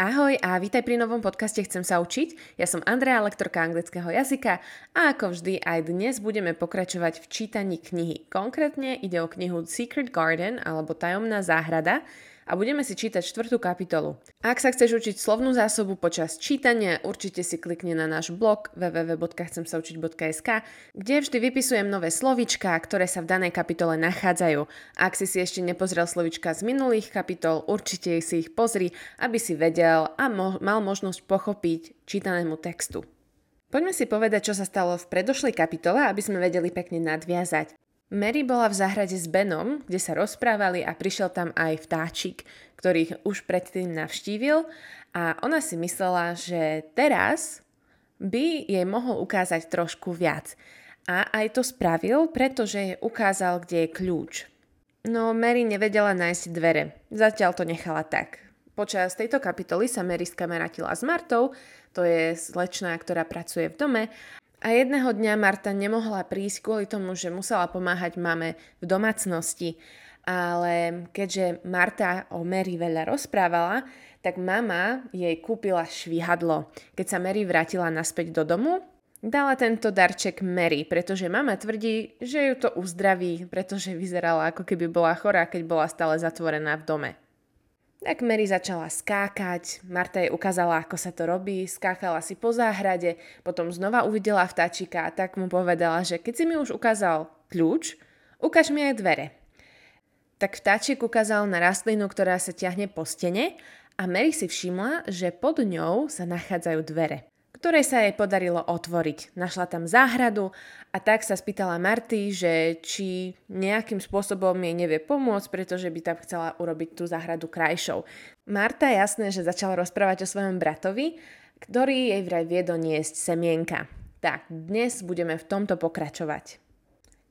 Ahoj a vítaj pri novom podcaste Chcem sa učiť. Ja som Andrea, lektorka anglického jazyka a ako vždy aj dnes budeme pokračovať v čítaní knihy. Konkrétne ide o knihu Secret Garden alebo Tajomná záhrada a budeme si čítať štvrtú kapitolu. Ak sa chceš učiť slovnú zásobu počas čítania, určite si klikni na náš blog www.chcemsaučiť.sk, kde vždy vypisujem nové slovička, ktoré sa v danej kapitole nachádzajú. Ak si si ešte nepozrel slovička z minulých kapitol, určite si ich pozri, aby si vedel a mo- mal možnosť pochopiť čítanému textu. Poďme si povedať, čo sa stalo v predošlej kapitole, aby sme vedeli pekne nadviazať. Mary bola v záhrade s Benom, kde sa rozprávali a prišiel tam aj vtáčik, ktorých už predtým navštívil a ona si myslela, že teraz by jej mohol ukázať trošku viac. A aj to spravil, pretože jej ukázal, kde je kľúč. No Mary nevedela nájsť dvere. Zatiaľ to nechala tak. Počas tejto kapitoly sa Mary skamarátila s Martou, to je slečná, ktorá pracuje v dome a jedného dňa Marta nemohla prísť kvôli tomu, že musela pomáhať mame v domácnosti. Ale keďže Marta o Mary veľa rozprávala, tak mama jej kúpila švihadlo. Keď sa Mary vrátila naspäť do domu, dala tento darček Mary, pretože mama tvrdí, že ju to uzdraví, pretože vyzerala ako keby bola chorá, keď bola stále zatvorená v dome. Tak Mary začala skákať, Marta jej ukázala, ako sa to robí, skákala si po záhrade, potom znova uvidela vtáčika a tak mu povedala, že keď si mi už ukázal kľúč, ukáž mi aj dvere. Tak vtáčik ukázal na rastlinu, ktorá sa ťahne po stene a Mary si všimla, že pod ňou sa nachádzajú dvere ktorej sa jej podarilo otvoriť. Našla tam záhradu a tak sa spýtala Marty, že či nejakým spôsobom jej nevie pomôcť, pretože by tam chcela urobiť tú záhradu krajšou. Marta jasné, že začala rozprávať o svojom bratovi, ktorý jej vraj vie doniesť semienka. Tak, dnes budeme v tomto pokračovať.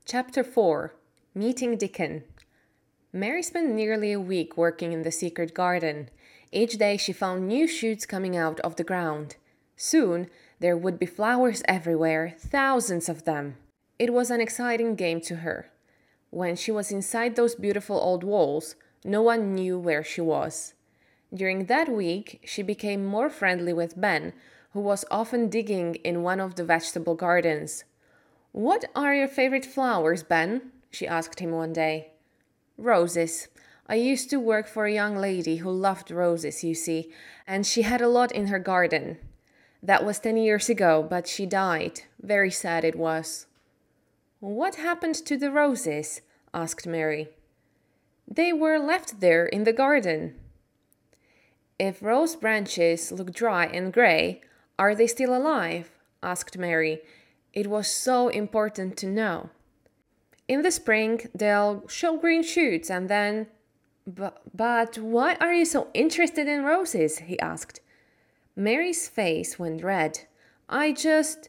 Chapter 4 Meeting Dickon Mary spent nearly a week working in the secret garden. Each day she found new shoots coming out of the ground – Soon, there would be flowers everywhere, thousands of them. It was an exciting game to her. When she was inside those beautiful old walls, no one knew where she was. During that week, she became more friendly with Ben, who was often digging in one of the vegetable gardens. What are your favorite flowers, Ben? she asked him one day. Roses. I used to work for a young lady who loved roses, you see, and she had a lot in her garden. That was 10 years ago, but she died. Very sad it was. What happened to the roses? asked Mary. They were left there in the garden. If rose branches look dry and gray, are they still alive? asked Mary. It was so important to know. In the spring, they'll show green shoots and then. But, but why are you so interested in roses? he asked. Mary's face went red. I just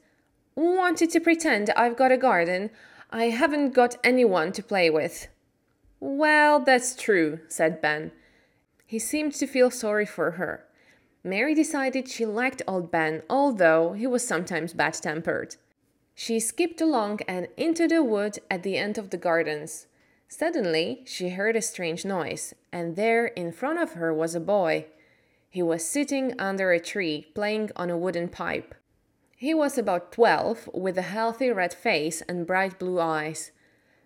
wanted to pretend I've got a garden. I haven't got anyone to play with. Well, that's true, said Ben. He seemed to feel sorry for her. Mary decided she liked old Ben, although he was sometimes bad tempered. She skipped along and into the wood at the end of the gardens. Suddenly, she heard a strange noise, and there in front of her was a boy. He was sitting under a tree playing on a wooden pipe. He was about 12, with a healthy red face and bright blue eyes.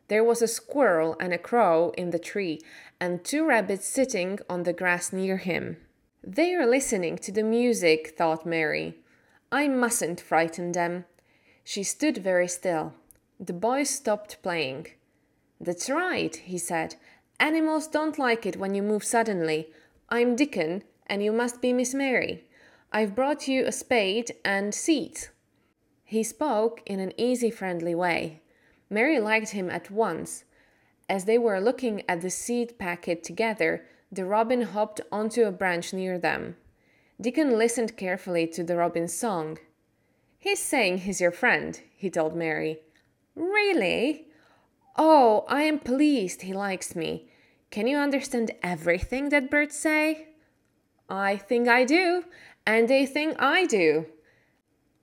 There was a squirrel and a crow in the tree, and two rabbits sitting on the grass near him. They are listening to the music, thought Mary. I mustn't frighten them. She stood very still. The boy stopped playing. That's right, he said. Animals don't like it when you move suddenly. I'm Dickon, and you must be Miss Mary. I've brought you a spade and seat. He spoke in an easy, friendly way. Mary liked him at once. As they were looking at the seed packet together, the robin hopped onto a branch near them. Dickon listened carefully to the robin's song. He's saying he's your friend, he told Mary. Really? Oh, I am pleased he likes me. Can you understand everything that birds say? I think I do, and they think I do.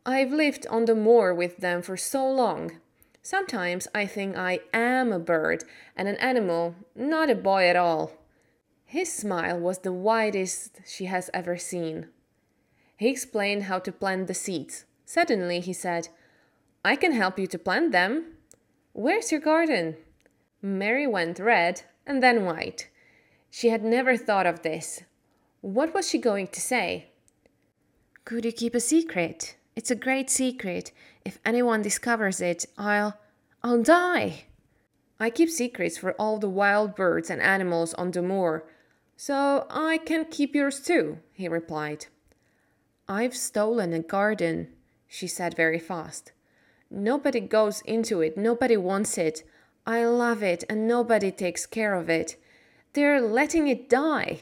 I've lived on the moor with them for so long. Sometimes I think I am a bird and an animal, not a boy at all. His smile was the widest she has ever seen. He explained how to plant the seeds. Suddenly, he said, I can help you to plant them. Where's your garden? Mary went red and then white. She had never thought of this. What was she going to say? Could you keep a secret? It's a great secret. If anyone discovers it, I'll. I'll die. I keep secrets for all the wild birds and animals on the moor, so I can keep yours too, he replied. I've stolen a garden, she said very fast. Nobody goes into it, nobody wants it. I love it, and nobody takes care of it. They're letting it die.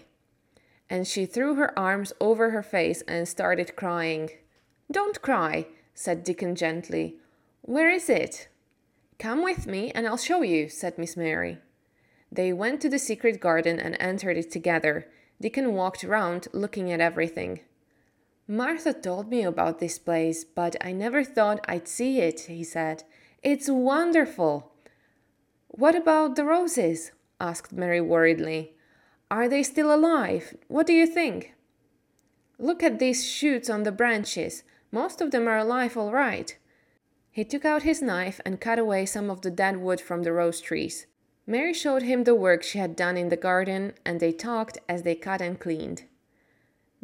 And she threw her arms over her face and started crying. Don't cry, said Dickon gently. Where is it? Come with me and I'll show you, said Miss Mary. They went to the secret garden and entered it together. Dickon walked round, looking at everything. Martha told me about this place, but I never thought I'd see it, he said. It's wonderful. What about the roses? asked Mary worriedly. Are they still alive? What do you think? Look at these shoots on the branches. Most of them are alive all right. He took out his knife and cut away some of the dead wood from the rose trees. Mary showed him the work she had done in the garden, and they talked as they cut and cleaned.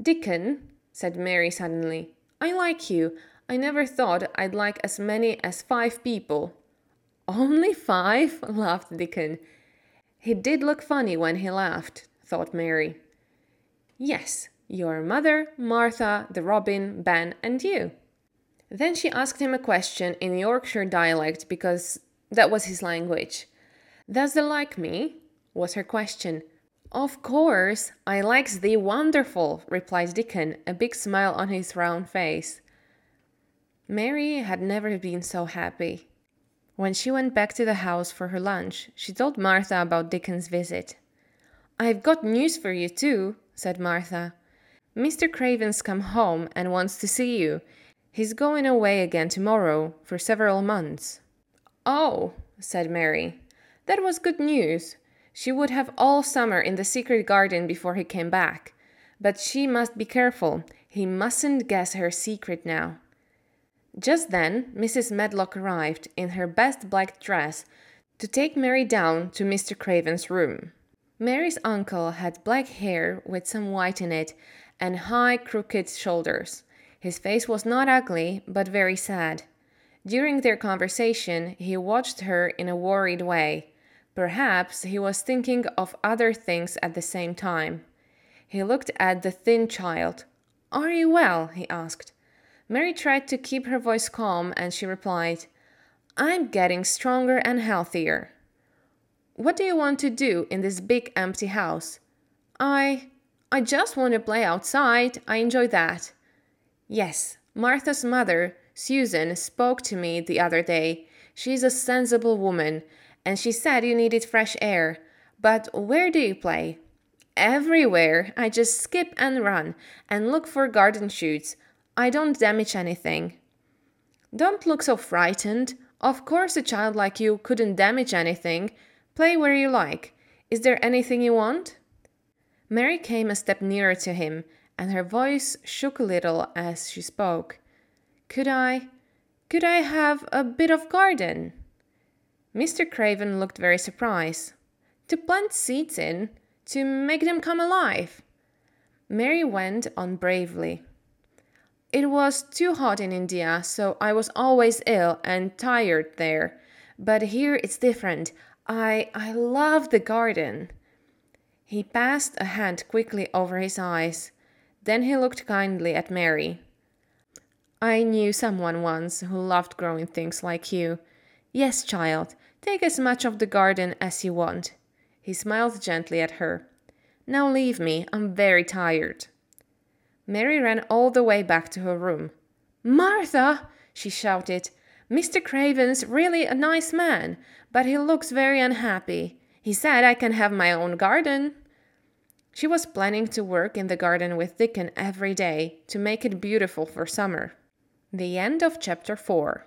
Dickon, said Mary suddenly, I like you. I never thought I'd like as many as five people. Only five? laughed Dickon. He did look funny when he laughed, thought Mary. Yes, your mother, Martha, the robin, Ben, and you. Then she asked him a question in Yorkshire dialect because that was his language. Does they like me? was her question. Of course, I likes thee wonderful, replied Dickon, a big smile on his round face. Mary had never been so happy. When she went back to the house for her lunch, she told Martha about Dickon's visit. I've got news for you, too, said Martha. Mr. Craven's come home and wants to see you. He's going away again tomorrow for several months. Oh, said Mary. That was good news. She would have all summer in the secret garden before he came back. But she must be careful. He mustn't guess her secret now. Just then, Mrs. Medlock arrived in her best black dress to take Mary down to Mr. Craven's room. Mary's uncle had black hair with some white in it and high, crooked shoulders. His face was not ugly, but very sad. During their conversation, he watched her in a worried way. Perhaps he was thinking of other things at the same time. He looked at the thin child. Are you well? he asked. Mary tried to keep her voice calm and she replied, I'm getting stronger and healthier. What do you want to do in this big empty house? I. I just want to play outside. I enjoy that. Yes, Martha's mother, Susan, spoke to me the other day. She's a sensible woman, and she said you needed fresh air. But where do you play? Everywhere. I just skip and run and look for garden shoots. I don't damage anything. Don't look so frightened. Of course, a child like you couldn't damage anything. Play where you like. Is there anything you want? Mary came a step nearer to him, and her voice shook a little as she spoke. Could I. could I have a bit of garden? Mr. Craven looked very surprised. To plant seeds in, to make them come alive. Mary went on bravely. It was too hot in India, so I was always ill and tired there. But here it's different. I I love the garden. He passed a hand quickly over his eyes. Then he looked kindly at Mary. I knew someone once who loved growing things like you. Yes, child, take as much of the garden as you want. He smiled gently at her. Now leave me, I'm very tired. Mary ran all the way back to her room. Martha! she shouted. Mr. Craven's really a nice man, but he looks very unhappy. He said I can have my own garden. She was planning to work in the garden with Dickon every day to make it beautiful for summer. The end of chapter 4.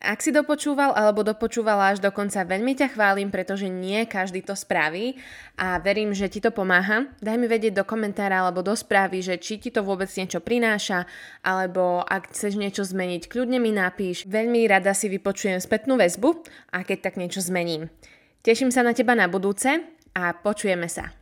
Ak si dopočúval alebo dopočúvala až do konca, veľmi ťa chválim, pretože nie každý to spraví a verím, že ti to pomáha. Daj mi vedieť do komentára alebo do správy, že či ti to vôbec niečo prináša, alebo ak chceš niečo zmeniť, kľudne mi napíš. Veľmi rada si vypočujem spätnú väzbu a keď tak niečo zmením. Teším sa na teba na budúce a počujeme sa.